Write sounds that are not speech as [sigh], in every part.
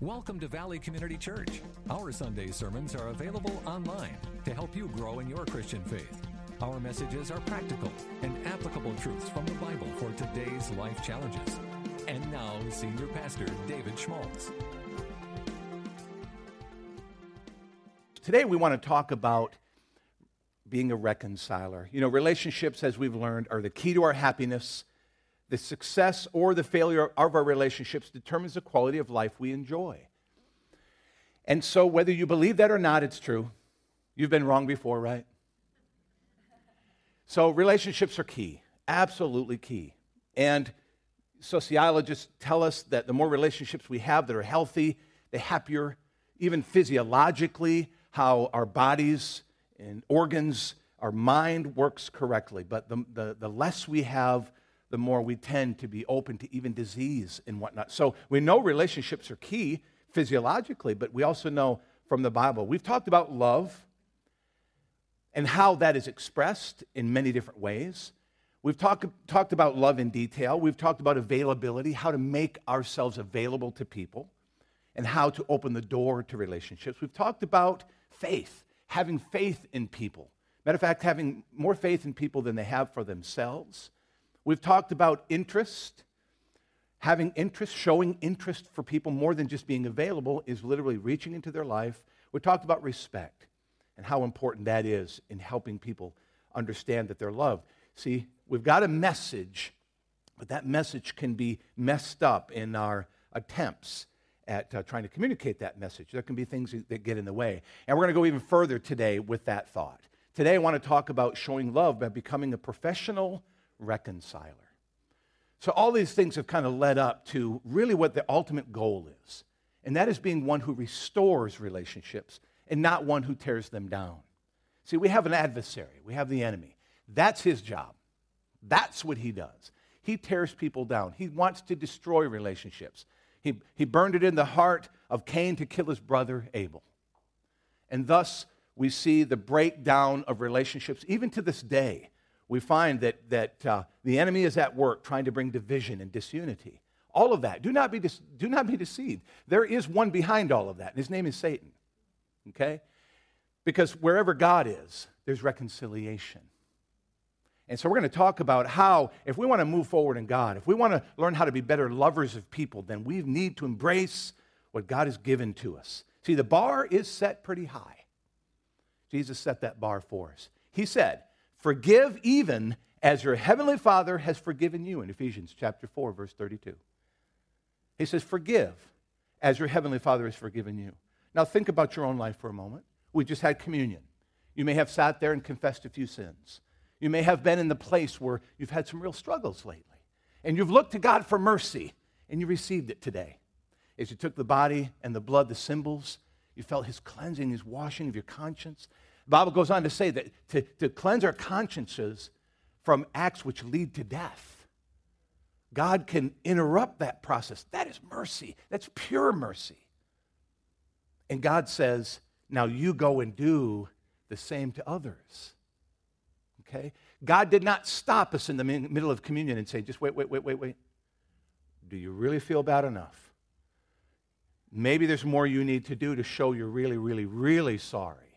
Welcome to Valley Community Church. Our Sunday sermons are available online to help you grow in your Christian faith. Our messages are practical and applicable truths from the Bible for today's life challenges. And now, Senior Pastor David Schmaltz. Today, we want to talk about being a reconciler. You know, relationships, as we've learned, are the key to our happiness the success or the failure of our relationships determines the quality of life we enjoy. And so, whether you believe that or not, it's true. You've been wrong before, right? So, relationships are key, absolutely key. And sociologists tell us that the more relationships we have that are healthy, the happier, even physiologically, how our bodies and organs, our mind works correctly. But the, the, the less we have the more we tend to be open to even disease and whatnot. So we know relationships are key physiologically, but we also know from the Bible. We've talked about love and how that is expressed in many different ways. We've talk, talked about love in detail. We've talked about availability, how to make ourselves available to people, and how to open the door to relationships. We've talked about faith, having faith in people. Matter of fact, having more faith in people than they have for themselves. We've talked about interest. Having interest, showing interest for people more than just being available is literally reaching into their life. We talked about respect and how important that is in helping people understand that they're loved. See, we've got a message, but that message can be messed up in our attempts at uh, trying to communicate that message. There can be things that get in the way. And we're going to go even further today with that thought. Today, I want to talk about showing love by becoming a professional reconciler. So, all these things have kind of led up to really what the ultimate goal is, and that is being one who restores relationships and not one who tears them down. See, we have an adversary, we have the enemy. That's his job. That's what he does. He tears people down, he wants to destroy relationships. He, he burned it in the heart of Cain to kill his brother Abel. And thus, we see the breakdown of relationships, even to this day we find that, that uh, the enemy is at work trying to bring division and disunity. All of that. Do not, be do not be deceived. There is one behind all of that, and his name is Satan. Okay? Because wherever God is, there's reconciliation. And so we're going to talk about how, if we want to move forward in God, if we want to learn how to be better lovers of people, then we need to embrace what God has given to us. See, the bar is set pretty high. Jesus set that bar for us. He said, Forgive even as your heavenly Father has forgiven you in Ephesians chapter 4 verse 32. He says forgive as your heavenly Father has forgiven you. Now think about your own life for a moment. We just had communion. You may have sat there and confessed a few sins. You may have been in the place where you've had some real struggles lately. And you've looked to God for mercy and you received it today. As you took the body and the blood, the symbols, you felt his cleansing, his washing of your conscience. The Bible goes on to say that to, to cleanse our consciences from acts which lead to death. God can interrupt that process. That is mercy. That's pure mercy. And God says, now you go and do the same to others. Okay? God did not stop us in the middle of communion and say, just wait, wait, wait, wait, wait. Do you really feel bad enough? Maybe there's more you need to do to show you're really, really, really sorry.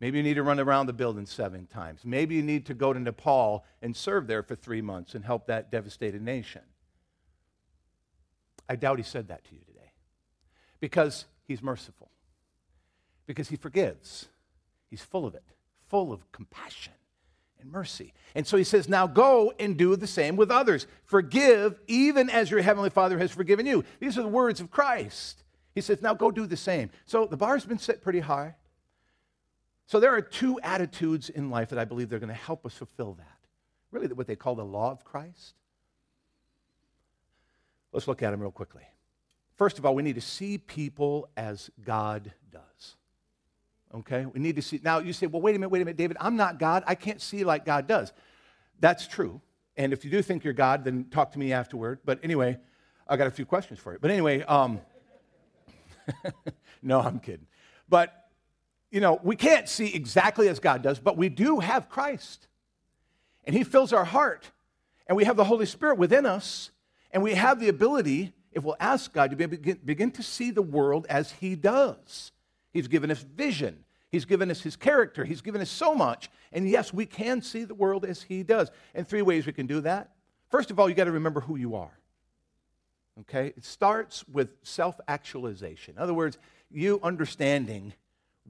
Maybe you need to run around the building seven times. Maybe you need to go to Nepal and serve there for three months and help that devastated nation. I doubt he said that to you today because he's merciful, because he forgives. He's full of it, full of compassion and mercy. And so he says, Now go and do the same with others. Forgive even as your heavenly Father has forgiven you. These are the words of Christ. He says, Now go do the same. So the bar's been set pretty high. So there are two attitudes in life that I believe they're going to help us fulfill that. Really, what they call the law of Christ. Let's look at them real quickly. First of all, we need to see people as God does. Okay? We need to see. Now, you say, well, wait a minute, wait a minute, David, I'm not God. I can't see like God does. That's true. And if you do think you're God, then talk to me afterward. But anyway, I got a few questions for you. But anyway, um, [laughs] no, I'm kidding. But you know, we can't see exactly as God does, but we do have Christ. And He fills our heart. And we have the Holy Spirit within us. And we have the ability if we'll ask God to begin, begin to see the world as He does. He's given us vision, He's given us His character, He's given us so much. And yes, we can see the world as He does. And three ways we can do that. First of all, you got to remember who you are. Okay? It starts with self actualization. In other words, you understanding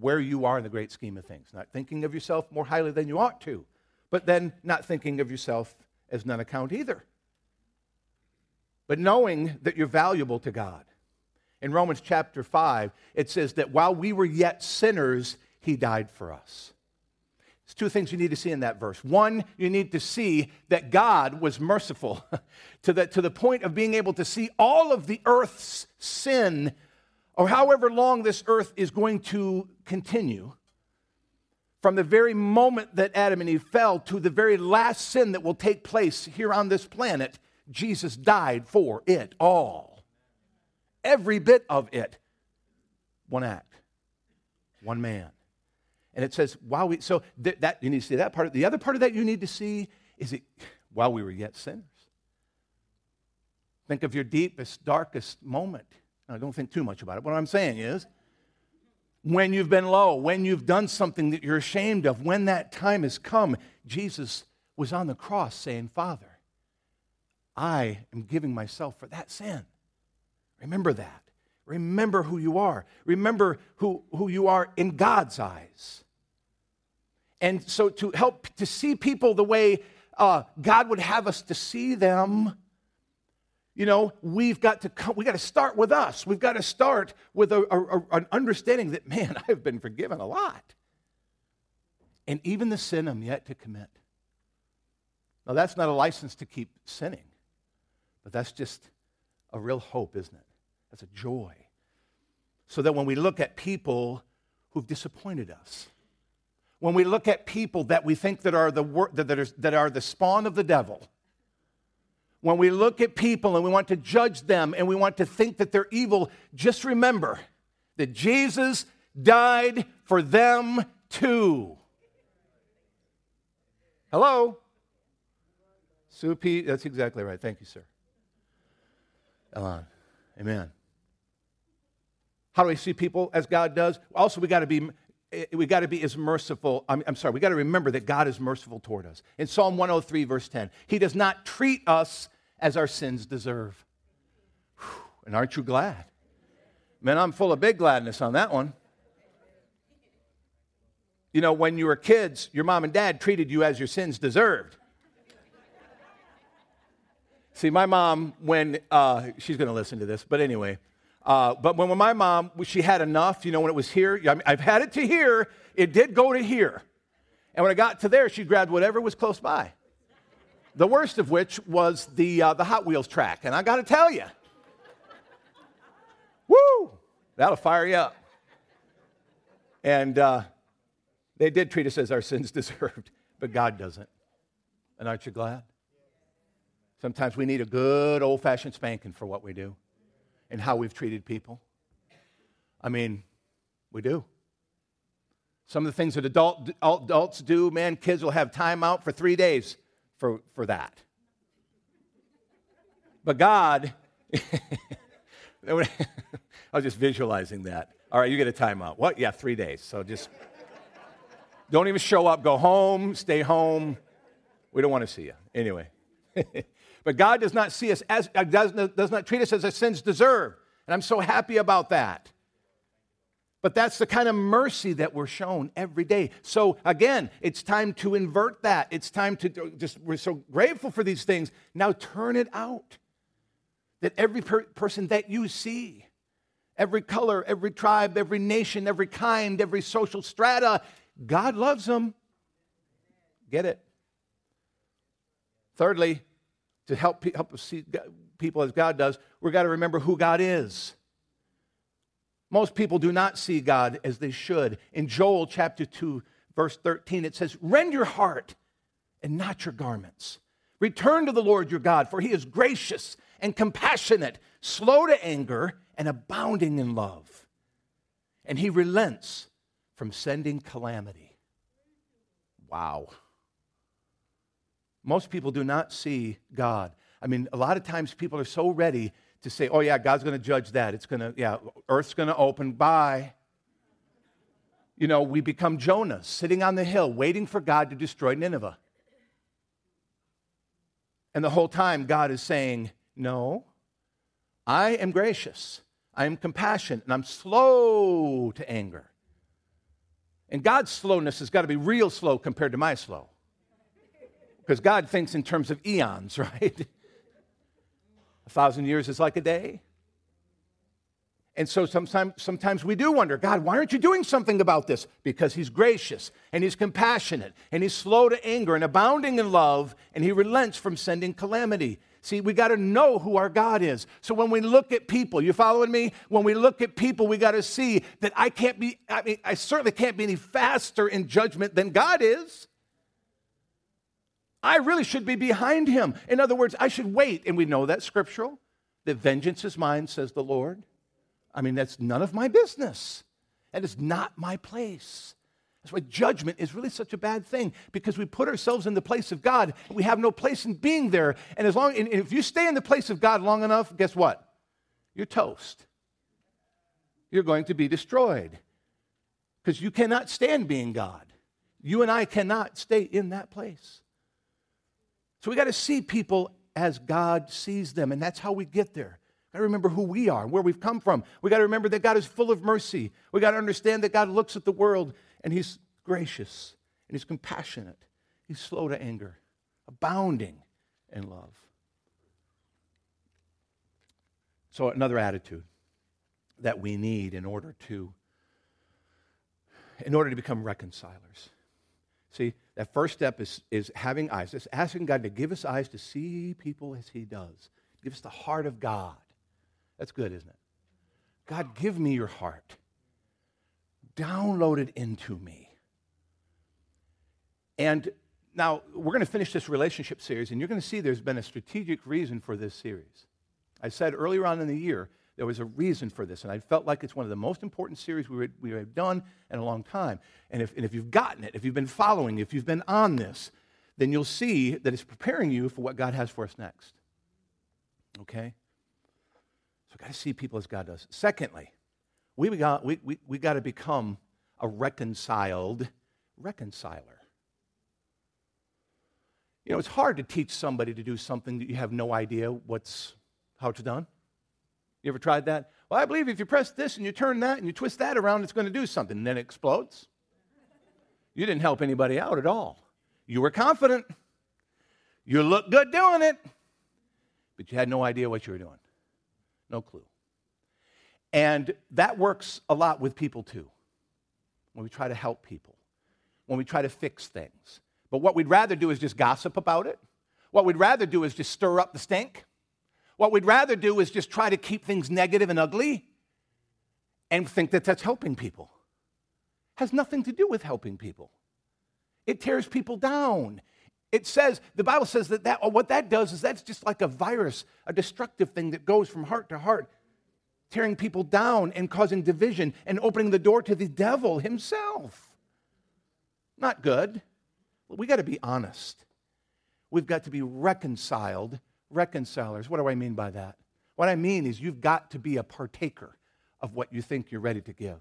where you are in the great scheme of things, not thinking of yourself more highly than you ought to, but then not thinking of yourself as none account either but knowing that you're valuable to God. In Romans chapter 5, it says that while we were yet sinners, he died for us. There's two things you need to see in that verse. One, you need to see that God was merciful [laughs] to the, to the point of being able to see all of the earth's sin, or however long this earth is going to continue, from the very moment that Adam and Eve fell to the very last sin that will take place here on this planet Jesus died for it all. Every bit of it. One act, one man. And it says, while we, so th- that, you need to see that part. The other part of that you need to see is it, while we were yet sinners. Think of your deepest, darkest moment. Now, don't think too much about it. What I'm saying is, when you've been low, when you've done something that you're ashamed of, when that time has come, Jesus was on the cross saying, Father, I am giving myself for that sin. Remember that. Remember who you are. Remember who, who you are in God's eyes. And so, to help to see people the way uh, God would have us to see them, you know, we've got to come, we got to start with us. We've got to start with a, a, an understanding that, man, [laughs] I've been forgiven a lot. And even the sin I'm yet to commit. Now, that's not a license to keep sinning. But that's just a real hope, isn't it? That's a joy. So that when we look at people who've disappointed us, when we look at people that we think that are the, wor- that, are, that are the spawn of the devil, when we look at people and we want to judge them and we want to think that they're evil, just remember that Jesus died for them too. Hello? Sue P, that's exactly right. Thank you, sir. Elon. Amen. How do we see people as God does? Also, we got to be we got to be as merciful. I'm, I'm sorry, we got to remember that God is merciful toward us. In Psalm 103, verse 10, He does not treat us as our sins deserve. Whew, and aren't you glad? Man, I'm full of big gladness on that one. You know, when you were kids, your mom and dad treated you as your sins deserved. See, my mom, when uh, she's going to listen to this, but anyway, uh, but when, when my mom, she had enough, you know, when it was here, I've had it to here, it did go to here. And when I got to there, she grabbed whatever was close by. The worst of which was the, uh, the Hot Wheels track. And I got to tell you, woo, that'll fire you up. And uh, they did treat us as our sins [laughs] deserved, but God doesn't. And aren't you glad? Sometimes we need a good old fashioned spanking for what we do and how we've treated people. I mean, we do. Some of the things that adult, adults do, man, kids will have time out for three days for, for that. But God, [laughs] I was just visualizing that. All right, you get a timeout. What? Yeah, three days. So just don't even show up. Go home, stay home. We don't want to see you. Anyway. [laughs] But God does not see us as, uh, does, does not treat us as our sins deserve. And I'm so happy about that. But that's the kind of mercy that we're shown every day. So again, it's time to invert that. It's time to just, we're so grateful for these things. Now turn it out. That every per- person that you see, every color, every tribe, every nation, every kind, every social strata, God loves them. Get it? Thirdly, to help, help us see people as God does, we've got to remember who God is. Most people do not see God as they should. In Joel chapter 2, verse 13, it says, Rend your heart and not your garments. Return to the Lord your God, for he is gracious and compassionate, slow to anger, and abounding in love. And he relents from sending calamity. Wow. Most people do not see God. I mean, a lot of times people are so ready to say, oh, yeah, God's going to judge that. It's going to, yeah, earth's going to open. Bye. You know, we become Jonah sitting on the hill waiting for God to destroy Nineveh. And the whole time, God is saying, no, I am gracious, I am compassionate, and I'm slow to anger. And God's slowness has got to be real slow compared to my slow. Because God thinks in terms of eons, [laughs] right? a thousand years is like a day. And so sometimes, sometimes we do wonder, God, why aren't you doing something about this? Because He's gracious and He's compassionate and He's slow to anger and abounding in love and He relents from sending calamity. See, we got to know who our God is. So when we look at people, you following me? When we look at people, we got to see that I can't be, I mean, I certainly can't be any faster in judgment than God is. I really should be behind him. In other words, I should wait. And we know that scriptural, that vengeance is mine, says the Lord. I mean, that's none of my business. That is not my place. That's why judgment is really such a bad thing because we put ourselves in the place of God we have no place in being there. And as long and if you stay in the place of God long enough, guess what? You're toast. You're going to be destroyed because you cannot stand being God. You and I cannot stay in that place. So we got to see people as God sees them, and that's how we get there. We Got to remember who we are, and where we've come from. We got to remember that God is full of mercy. We got to understand that God looks at the world and He's gracious and He's compassionate. He's slow to anger, abounding in love. So, another attitude that we need in order to in order to become reconcilers. See, that first step is, is having eyes. It's asking God to give us eyes to see people as He does. Give us the heart of God. That's good, isn't it? God, give me your heart. Download it into me. And now we're going to finish this relationship series, and you're going to see there's been a strategic reason for this series. I said earlier on in the year there was a reason for this, and I felt like it's one of the most important series we, we have done in a long time. And if, and if you've gotten it, if you've been following, if you've been on this, then you'll see that it's preparing you for what God has for us next. Okay? So we've got to see people as God does. Secondly, we got, we, we, we got to become a reconciled reconciler. You know, it's hard to teach somebody to do something that you have no idea what's, how it's done. You ever tried that? Well, I believe if you press this and you turn that and you twist that around, it's going to do something. And then it explodes. You didn't help anybody out at all. You were confident. You looked good doing it, but you had no idea what you were doing. No clue. And that works a lot with people too, when we try to help people, when we try to fix things. But what we'd rather do is just gossip about it. What we'd rather do is just stir up the stink. What we'd rather do is just try to keep things negative and ugly and think that that's helping people. Has nothing to do with helping people. It tears people down. It says, the Bible says that, that what that does is that's just like a virus, a destructive thing that goes from heart to heart, tearing people down and causing division and opening the door to the devil himself. Not good. We got to be honest. We've got to be reconciled, reconcilers. What do I mean by that? What I mean is you've got to be a partaker of what you think you're ready to give.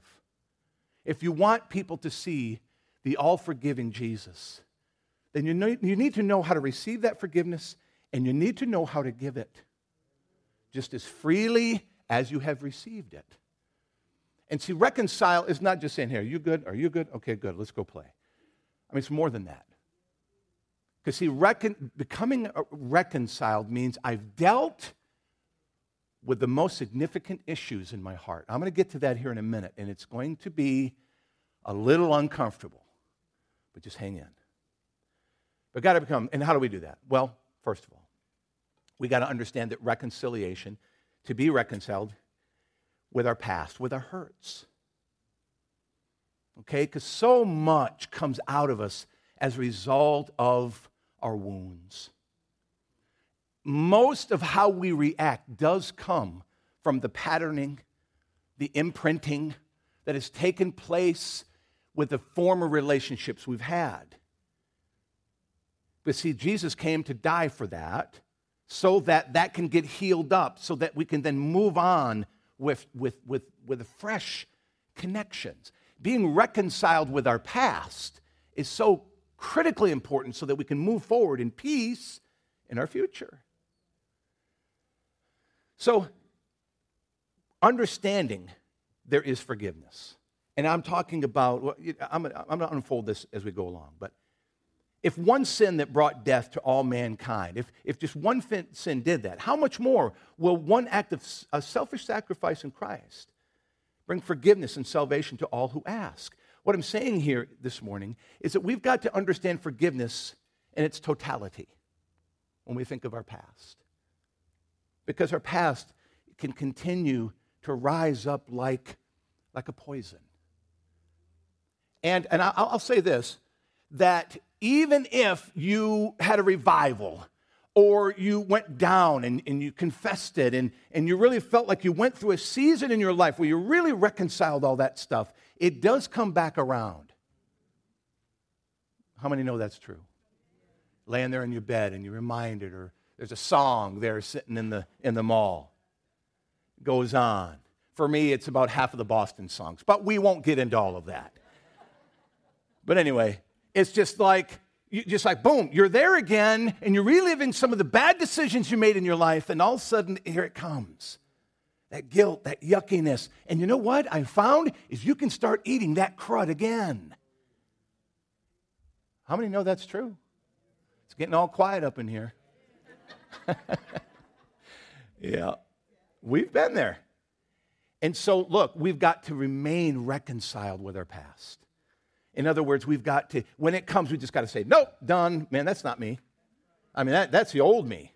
If you want people to see the all forgiving Jesus, then you, know, you need to know how to receive that forgiveness and you need to know how to give it just as freely as you have received it. And see, reconcile is not just saying, Here, are you good? Are you good? Okay, good, let's go play. I mean, it's more than that. Because, see, recon- becoming uh, reconciled means I've dealt with the most significant issues in my heart. I'm going to get to that here in a minute, and it's going to be a little uncomfortable, but just hang in. But got to become, and how do we do that? Well, first of all, we got to understand that reconciliation, to be reconciled with our past, with our hurts. Okay? Because so much comes out of us as a result of our wounds. Most of how we react does come from the patterning, the imprinting that has taken place with the former relationships we've had. But see, Jesus came to die for that so that that can get healed up, so that we can then move on with, with, with, with fresh connections. Being reconciled with our past is so critically important so that we can move forward in peace in our future. So, understanding there is forgiveness. And I'm talking about, I'm, I'm going to unfold this as we go along, but if one sin that brought death to all mankind, if, if just one sin did that, how much more will one act of a selfish sacrifice in Christ bring forgiveness and salvation to all who ask? What I'm saying here this morning is that we've got to understand forgiveness in its totality when we think of our past. Because our past can continue to rise up like, like a poison. And, and I'll, I'll say this that even if you had a revival or you went down and, and you confessed it and, and you really felt like you went through a season in your life where you really reconciled all that stuff, it does come back around. How many know that's true? Laying there in your bed and you're reminded, or there's a song there sitting in the, in the mall. It goes on. For me, it's about half of the Boston songs, but we won't get into all of that. But anyway, it's just like, you, just like, boom, you're there again, and you're reliving some of the bad decisions you made in your life, and all of a sudden, here it comes. That guilt, that yuckiness. And you know what I found is you can start eating that crud again. How many know that's true? It's getting all quiet up in here. [laughs] yeah, we've been there. And so, look, we've got to remain reconciled with our past. In other words, we've got to, when it comes, we just got to say, nope, done. Man, that's not me. I mean, that, that's the old me.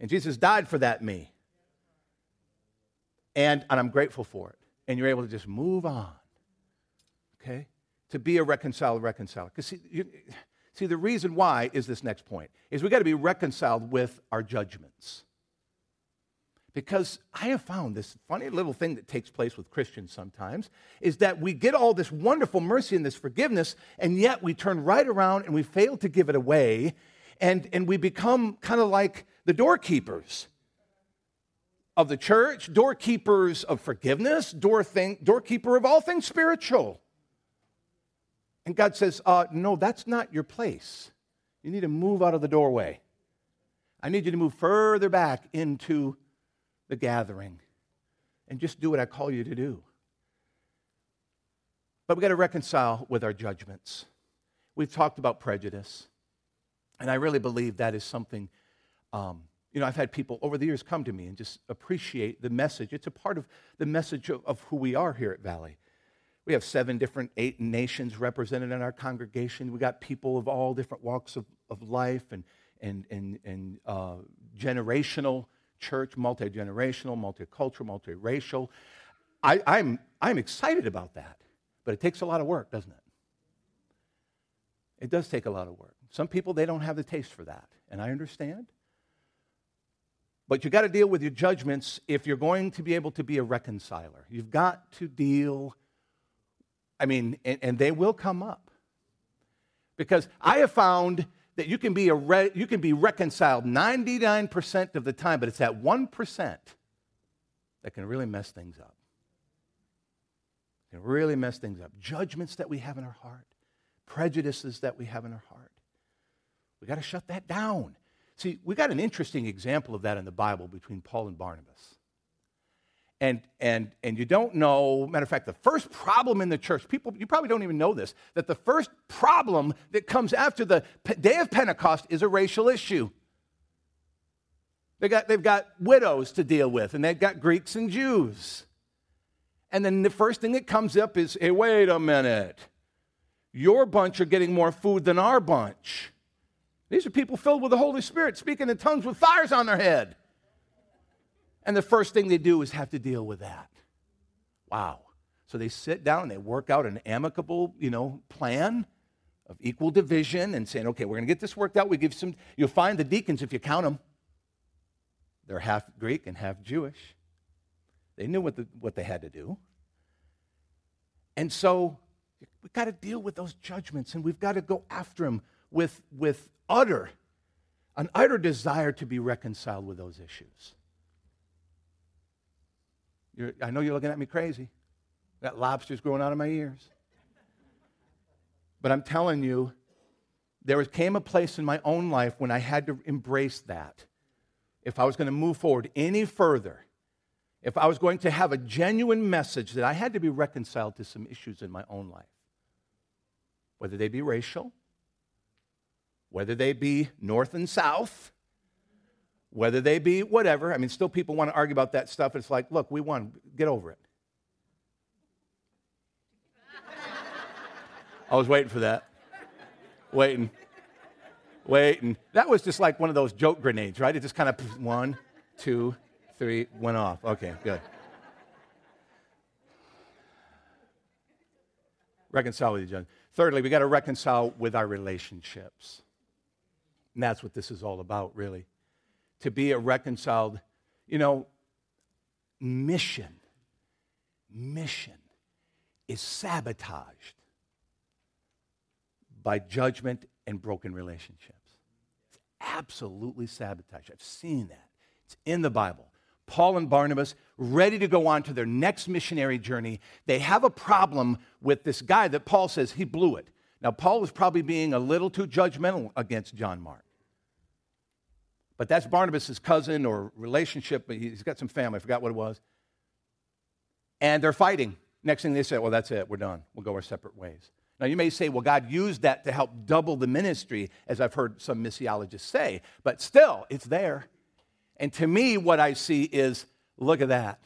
And Jesus died for that me. And, and I'm grateful for it. And you're able to just move on. Okay? To be a reconciled reconciler. Because see, you, see, the reason why is this next point, is we got to be reconciled with our judgments. Because I have found this funny little thing that takes place with Christians sometimes is that we get all this wonderful mercy and this forgiveness, and yet we turn right around and we fail to give it away, and, and we become kind of like the doorkeepers of the church, doorkeepers of forgiveness, door thing, doorkeeper of all things spiritual. And God says, uh, No, that's not your place. You need to move out of the doorway. I need you to move further back into the gathering and just do what I call you to do. But we've got to reconcile with our judgments. We've talked about prejudice, and I really believe that is something. Um, you know, I've had people over the years come to me and just appreciate the message. It's a part of the message of, of who we are here at Valley. We have seven different, eight nations represented in our congregation. We got people of all different walks of, of life and, and, and, and uh, generational church, multi generational, multicultural, multiracial. I, I'm, I'm excited about that, but it takes a lot of work, doesn't it? It does take a lot of work. Some people, they don't have the taste for that, and I understand. But you got to deal with your judgments if you're going to be able to be a reconciler. You've got to deal, I mean, and, and they will come up. Because I have found that you can be, a re- you can be reconciled 99% of the time, but it's that 1% that can really mess things up. Can really mess things up. Judgments that we have in our heart, prejudices that we have in our heart. We got to shut that down. See, we got an interesting example of that in the Bible between Paul and Barnabas and, and, and you don't know, matter of fact, the first problem in the church, people, you probably don't even know this, that the first problem that comes after the day of Pentecost is a racial issue. They got, they've got widows to deal with, and they've got Greeks and Jews. And then the first thing that comes up is hey, wait a minute. Your bunch are getting more food than our bunch. These are people filled with the Holy Spirit, speaking in tongues with fires on their head. And the first thing they do is have to deal with that. Wow. So they sit down and they work out an amicable, you know, plan of equal division and saying, okay, we're going to get this worked out. We give some, you'll find the deacons, if you count them, they're half Greek and half Jewish. They knew what, the, what they had to do. And so we've got to deal with those judgments and we've got to go after them with, with utter an utter desire to be reconciled with those issues. You're, I know you're looking at me crazy. That lobster's growing out of my ears. But I'm telling you, there came a place in my own life when I had to embrace that. If I was going to move forward any further, if I was going to have a genuine message, that I had to be reconciled to some issues in my own life, whether they be racial, whether they be north and south, whether they be whatever. I mean, still people want to argue about that stuff. It's like, look, we won. Get over it. [laughs] I was waiting for that. Waiting. Waiting. That was just like one of those joke grenades, right? It just kind of one, two, three, went off. Okay, good. Reconcile with each other. Thirdly, we got to reconcile with our relationships. And that's what this is all about, really. To be a reconciled, you know, mission, mission is sabotaged by judgment and broken relationships. It's absolutely sabotaged. I've seen that. It's in the Bible. Paul and Barnabas, ready to go on to their next missionary journey, they have a problem with this guy that Paul says he blew it. Now, Paul was probably being a little too judgmental against John Mark. But that's Barnabas' cousin or relationship. He's got some family. I forgot what it was. And they're fighting. Next thing they say, well, that's it. We're done. We'll go our separate ways. Now, you may say, well, God used that to help double the ministry, as I've heard some missiologists say, but still, it's there. And to me, what I see is look at that.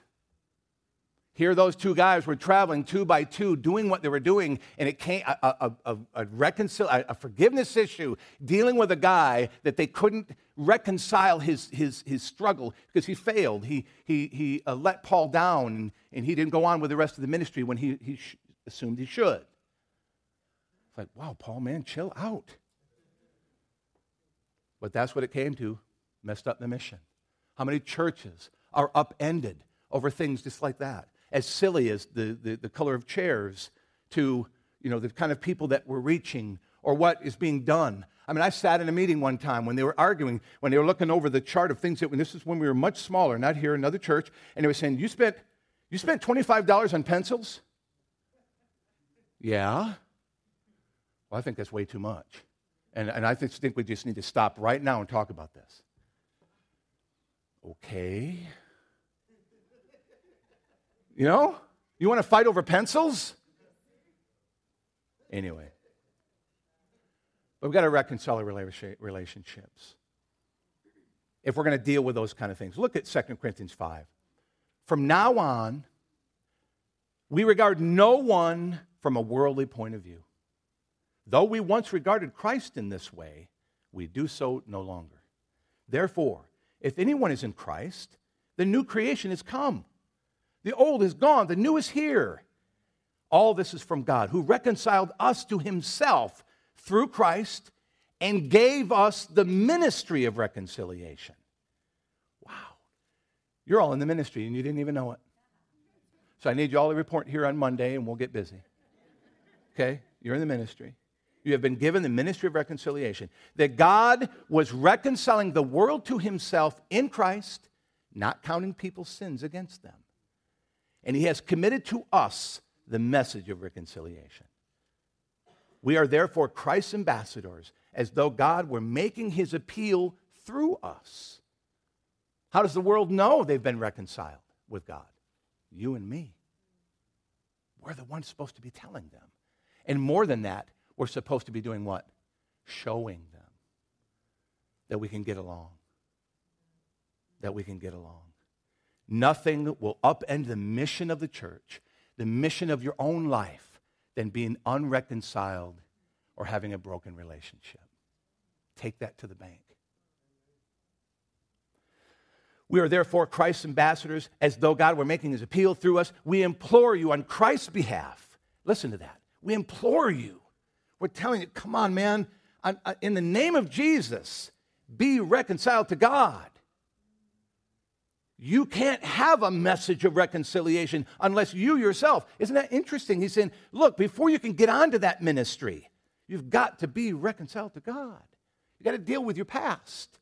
Here, those two guys were traveling two by two, doing what they were doing, and it came a, a, a, a, reconcil- a forgiveness issue, dealing with a guy that they couldn't reconcile his, his, his struggle because he failed. He, he, he uh, let Paul down, and, and, he didn't go on with the rest of the ministry when he, he sh- assumed he should. It's like, wow, Paul, man, chill out. But that's what it came to messed up the mission. How many churches are upended over things just like that? As silly as the, the, the color of chairs to you know, the kind of people that we're reaching or what is being done. I mean, I sat in a meeting one time when they were arguing, when they were looking over the chart of things that, when this is when we were much smaller, not here, another church, and they were saying, You spent, you spent $25 on pencils? Yeah. Well, I think that's way too much. And, and I think we just need to stop right now and talk about this. Okay. You know? You want to fight over pencils? Anyway. But we've got to reconcile our relationships if we're going to deal with those kind of things. Look at 2 Corinthians 5. From now on, we regard no one from a worldly point of view. Though we once regarded Christ in this way, we do so no longer. Therefore, if anyone is in Christ, the new creation has come. The old is gone, the new is here. All this is from God, who reconciled us to himself through Christ and gave us the ministry of reconciliation. Wow. You're all in the ministry and you didn't even know it. So I need you all to report here on Monday and we'll get busy. Okay? You're in the ministry. You have been given the ministry of reconciliation. That God was reconciling the world to himself in Christ, not counting people's sins against them. And he has committed to us the message of reconciliation. We are therefore Christ's ambassadors, as though God were making his appeal through us. How does the world know they've been reconciled with God? You and me. We're the ones supposed to be telling them. And more than that, we're supposed to be doing what? Showing them that we can get along. That we can get along. Nothing will upend the mission of the church, the mission of your own life, than being unreconciled or having a broken relationship. Take that to the bank. We are therefore Christ's ambassadors, as though God were making his appeal through us. We implore you on Christ's behalf. Listen to that. We implore you we're telling you, come on, man, in the name of Jesus, be reconciled to God. You can't have a message of reconciliation unless you yourself. Isn't that interesting? He's saying, look, before you can get onto that ministry, you've got to be reconciled to God. You got to deal with your past.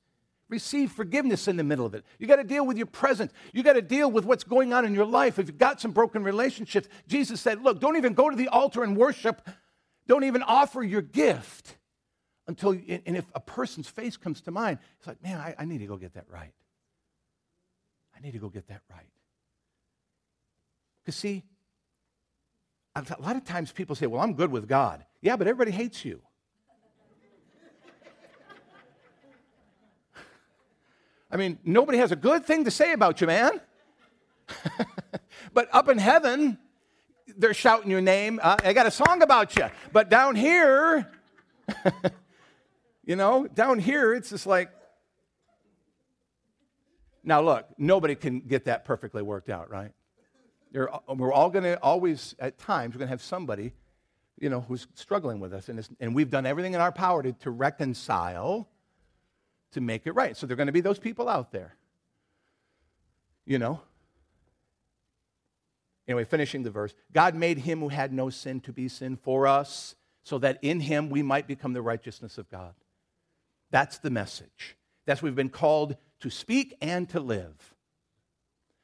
Receive forgiveness in the middle of it. You got to deal with your present. You got to deal with what's going on in your life. If you've got some broken relationships, Jesus said, Look, don't even go to the altar and worship. Don't even offer your gift until, and if a person's face comes to mind, it's like, Man, I, I need to go get that right. I need to go get that right. Because, see, a lot of times people say, Well, I'm good with God. Yeah, but everybody hates you. [laughs] I mean, nobody has a good thing to say about you, man. [laughs] but up in heaven, they're shouting your name. Uh, I got a song about you. But down here, [laughs] you know, down here, it's just like. Now, look, nobody can get that perfectly worked out, right? You're, we're all going to always, at times, we're going to have somebody, you know, who's struggling with us. And, and we've done everything in our power to, to reconcile to make it right. So there are going to be those people out there. You know? Anyway, finishing the verse God made him who had no sin to be sin for us, so that in him we might become the righteousness of God. That's the message. That's what we've been called to speak and to live.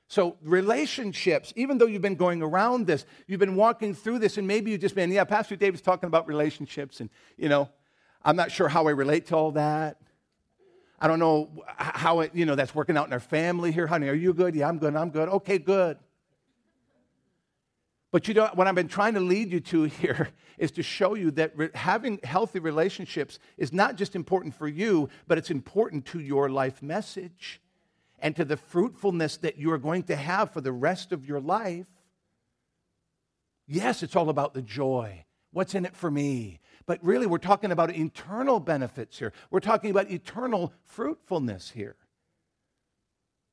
So, relationships, even though you've been going around this, you've been walking through this, and maybe you've just been, yeah, Pastor David's talking about relationships, and, you know, I'm not sure how I relate to all that. I don't know how it, you know, that's working out in our family here. Honey, are you good? Yeah, I'm good. I'm good. Okay, good. But you know, what I've been trying to lead you to [laughs] here is to show you that re- having healthy relationships is not just important for you, but it's important to your life message and to the fruitfulness that you are going to have for the rest of your life. Yes, it's all about the joy. What's in it for me? But really, we're talking about eternal benefits here. We're talking about eternal fruitfulness here.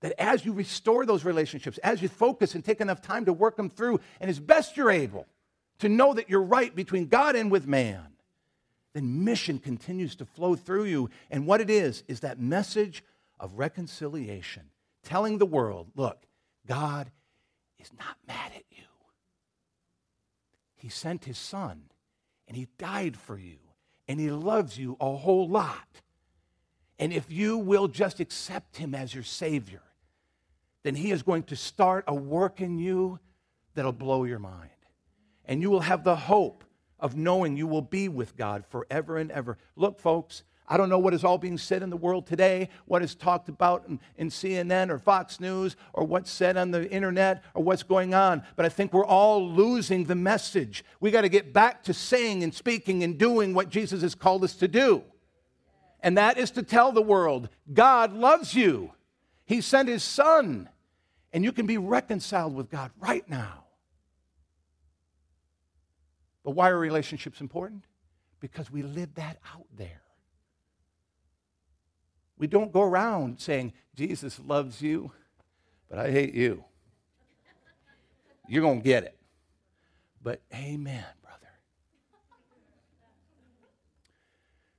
That as you restore those relationships, as you focus and take enough time to work them through, and as best you're able to know that you're right between God and with man, then mission continues to flow through you. And what it is, is that message of reconciliation, telling the world, look, God is not mad at you. He sent his son and he died for you and he loves you a whole lot. And if you will just accept him as your Savior, then he is going to start a work in you that'll blow your mind. And you will have the hope of knowing you will be with God forever and ever. Look, folks, I don't know what is all being said in the world today, what is talked about in, in, CNN or Fox News, or what's said on the internet, or what's going on, but I think we're all losing the message. We got to get back to saying and speaking and doing what Jesus has called us to do. And that is to tell the world God loves you, He sent His Son, and you can be reconciled with God right now. But why are relationships important? Because we live that out there. We don't go around saying, Jesus loves you, but I hate you. You're going to get it. But amen, brother.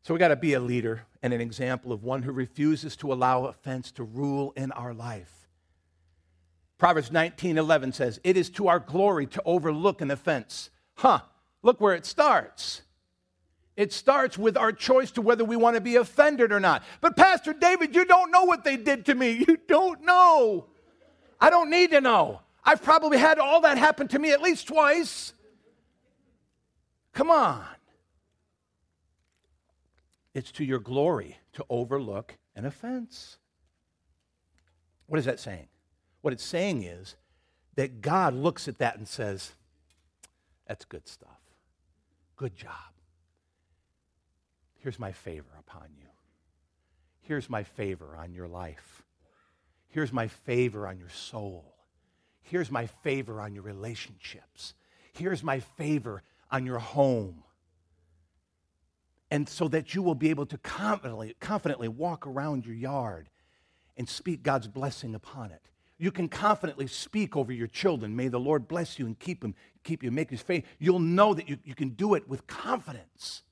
So we got to be a leader and an example of one who refuses to allow offense to rule in our life. Proverbs 19:11 says, "It is to our glory to overlook an offense." Huh, look where it starts. It starts with our choice to whether we want to be offended or not. But, Pastor David, you don't know what they did to me. You don't know. I don't need to know. I've probably had all that happen to me at least twice. Come on. It's to your glory to overlook an offense. What is that saying? What it's saying is that God looks at that and says, That's good stuff. Good job. Here's my favor upon you. Here's my favor on your life. Here's my favor on your soul. Here's my favor on your relationships. Here's my favor on your home. And so that you will be able to confidently, confidently walk around your yard and speak God's blessing upon it. You can confidently speak over your children. May the Lord bless you and keep them, keep you, make his faith. You'll know that you, you can do it with confidence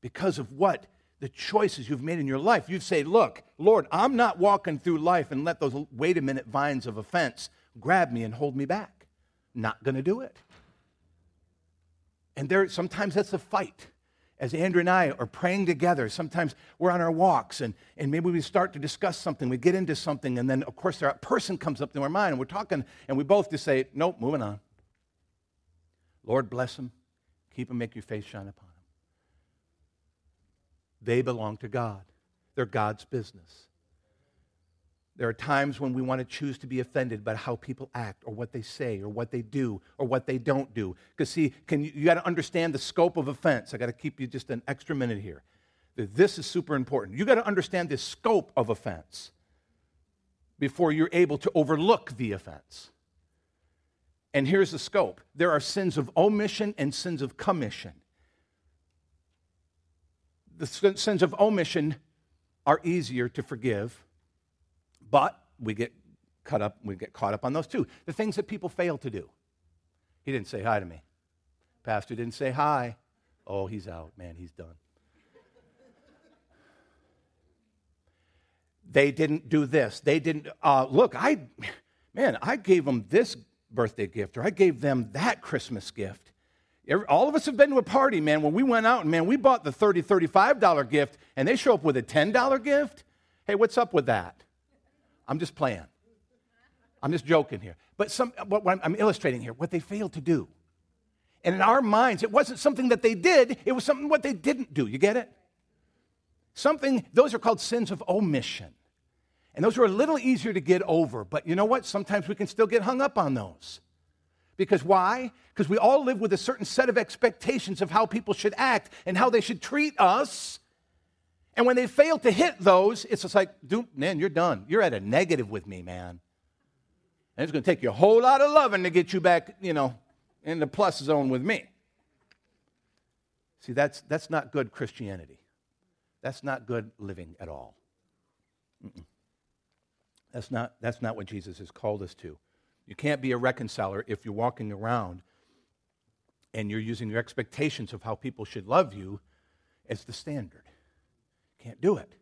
because of what? The choices you've made in your life. You've said, Look, Lord, I'm not walking through life and let those wait a minute vines of offense grab me and hold me back. Not going to do it. And there, sometimes that's a fight. As Andrew and I are praying together, sometimes we're on our walks and, and maybe we start to discuss something, we get into something, and then, of course, a person comes up to our mind and we're talking, and we both just say, Nope, moving on. Lord, bless them. Keep them, make your face shine upon them. They belong to God, they're God's business. There are times when we want to choose to be offended by how people act or what they say or what they do or what they don't do. Because, see, can you, you got to understand the scope of offense. I got to keep you just an extra minute here. This is super important. You got to understand the scope of offense before you're able to overlook the offense. And here's the scope there are sins of omission and sins of commission. The sins of omission are easier to forgive but we get cut up, we get caught up on those too. The things that people fail to do. He didn't say hi to me. Pastor didn't say hi. Oh, he's out. Man, he's done. they didn't do this. They didn't, uh, look, I, man, I gave them this birthday gift or I gave them that Christmas gift. All of us have been to a party, man, when we went out and, man, we bought the $30, $35 gift and they show up with a $10 gift. Hey, what's up with that? I'm just playing. I'm just joking here. But some, what I'm illustrating here, what they failed to do. And in our minds, it wasn't something that they did, it was something what they didn't do. You get it? Something, those are called sins of omission. And those are a little easier to get over. But you know what? Sometimes we can still get hung up on those. Because why? Because we all live with a certain set of expectations of how people should act and how they should treat us. And when they fail to hit those, it's just like, dude, man, you're done. You're at a negative with me, man. And it's going to take you a whole lot of loving to get you back, you know, in the plus zone with me. See, that's, that's not good Christianity. That's not good living at all. Mm-mm. That's not, that's not what Jesus has called us to. You can't be a reconciler if you're walking around and you're using your expectations of how people should love you as the standard. Can't do it.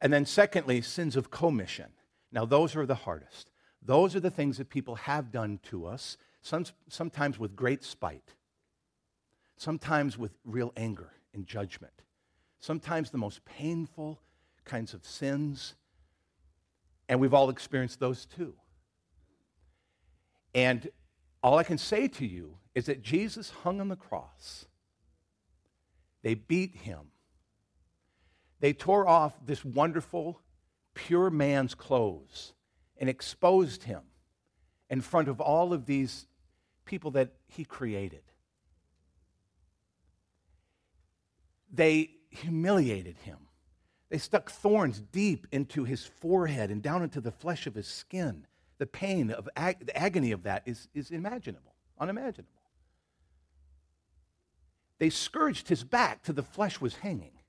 And then, secondly, sins of commission. Now, those are the hardest. Those are the things that people have done to us, some, sometimes with great spite, sometimes with real anger and judgment, sometimes the most painful kinds of sins. And we've all experienced those too. And all I can say to you is that Jesus hung on the cross. They beat him they tore off this wonderful, pure man's clothes and exposed him in front of all of these people that he created. They humiliated him. They stuck thorns deep into his forehead and down into the flesh of his skin. The pain of ag- the agony of that is, is imaginable, unimaginable. They scourged his back till the flesh was hanging.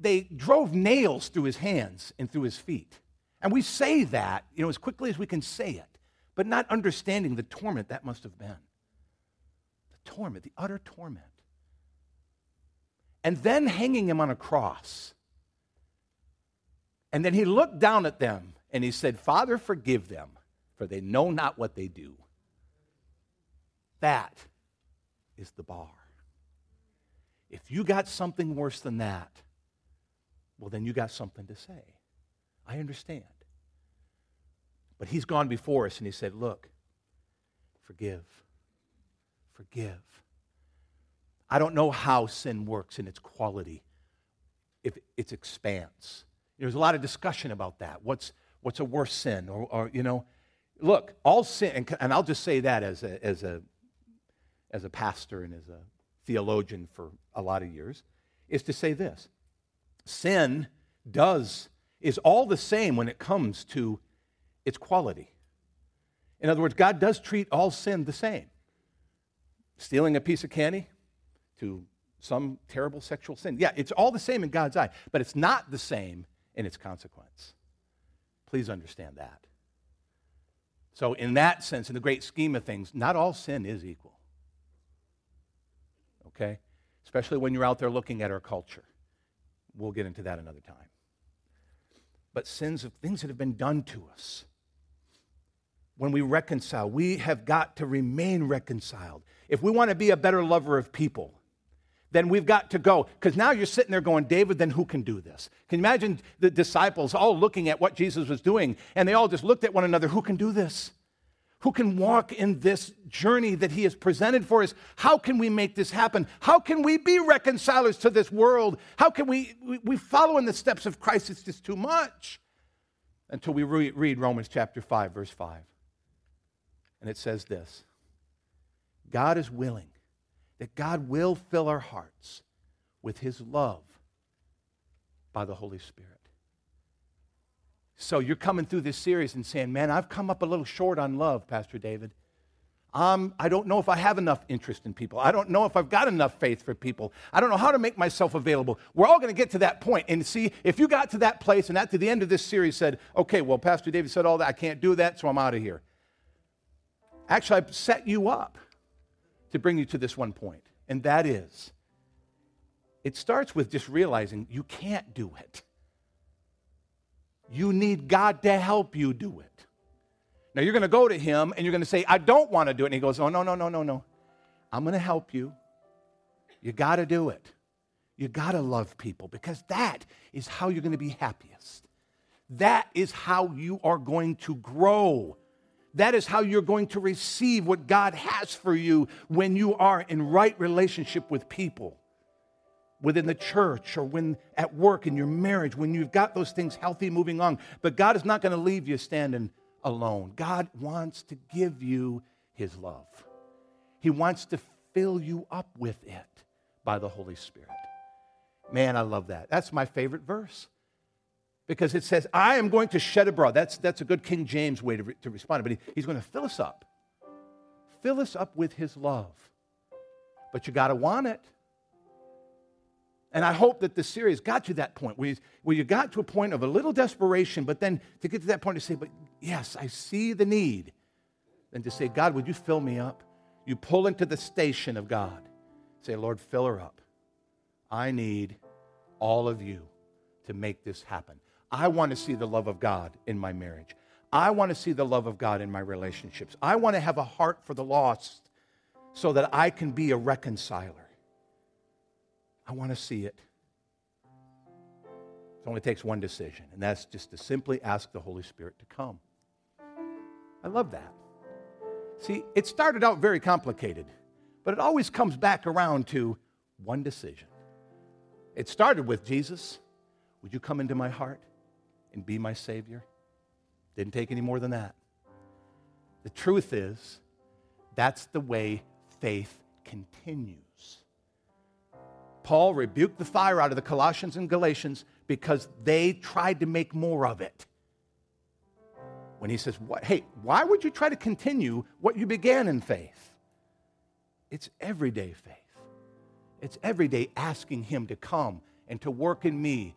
They drove nails through his hands and through his feet. And we say that, you know, as quickly as we can say it, but not understanding the torment that must have been. The torment, the utter torment. And then hanging him on a cross. And then he looked down at them and he said, Father, forgive them, for they know not what they do. That is the bar. If you got something worse than that, well, then you got something to say. I understand. But he's gone before us and he said, Look, forgive. Forgive. I don't know how sin works in its quality, if its expanse. There's a lot of discussion about that. What's, what's a worse sin? Or, or you know, look, all sin, and, and I'll just say that as a, as, a, as a pastor and as a theologian for a lot of years, is to say this sin does is all the same when it comes to its quality. In other words, God does treat all sin the same. Stealing a piece of candy to some terrible sexual sin. Yeah, it's all the same in God's eye, but it's not the same in its consequence. Please understand that. So, in that sense, in the great scheme of things, not all sin is equal. Okay? Especially when you're out there looking at our culture. We'll get into that another time. But sins of things that have been done to us, when we reconcile, we have got to remain reconciled. If we want to be a better lover of people, then we've got to go. Because now you're sitting there going, David, then who can do this? Can you imagine the disciples all looking at what Jesus was doing, and they all just looked at one another, who can do this? Who can walk in this journey that he has presented for us? How can we make this happen? How can we be reconcilers to this world? How can we, we, we follow in the steps of Christ? It's just too much. Until we re- read Romans chapter 5, verse 5. And it says this God is willing that God will fill our hearts with his love by the Holy Spirit. So you're coming through this series and saying, Man, I've come up a little short on love, Pastor David. Um, I don't know if I have enough interest in people. I don't know if I've got enough faith for people. I don't know how to make myself available. We're all going to get to that point. And see, if you got to that place and at the end of this series said, okay, well, Pastor David said all that, I can't do that, so I'm out of here. Actually, I've set you up to bring you to this one point, and that is it starts with just realizing you can't do it. You need God to help you do it. Now you're going to go to him and you're going to say, I don't want to do it. And he goes, Oh, no, no, no, no, no. I'm going to help you. You got to do it. You got to love people because that is how you're going to be happiest. That is how you are going to grow. That is how you're going to receive what God has for you when you are in right relationship with people within the church or when at work in your marriage, when you've got those things healthy moving on. But God is not going to leave you standing alone. God wants to give you his love. He wants to fill you up with it by the Holy Spirit. Man, I love that. That's my favorite verse because it says, I am going to shed abroad. That's, that's a good King James way to, re- to respond, but he, he's going to fill us up. Fill us up with his love. But you got to want it. And I hope that the series got to that point where you, where you got to a point of a little desperation, but then to get to that point to say, but yes, I see the need. And to say, God, would you fill me up? You pull into the station of God. Say, Lord, fill her up. I need all of you to make this happen. I want to see the love of God in my marriage. I want to see the love of God in my relationships. I want to have a heart for the lost so that I can be a reconciler. I want to see it. It only takes one decision, and that's just to simply ask the Holy Spirit to come. I love that. See, it started out very complicated, but it always comes back around to one decision. It started with Jesus, would you come into my heart and be my Savior? Didn't take any more than that. The truth is, that's the way faith continues. Paul rebuked the fire out of the Colossians and Galatians because they tried to make more of it. When he says, Hey, why would you try to continue what you began in faith? It's everyday faith. It's everyday asking Him to come and to work in me,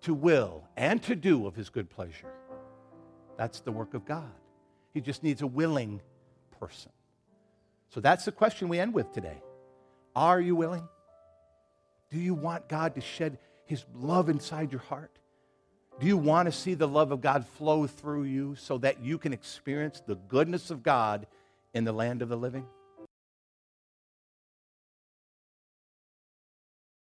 to will and to do of His good pleasure. That's the work of God. He just needs a willing person. So that's the question we end with today. Are you willing? Do you want God to shed his love inside your heart? Do you want to see the love of God flow through you so that you can experience the goodness of God in the land of the living?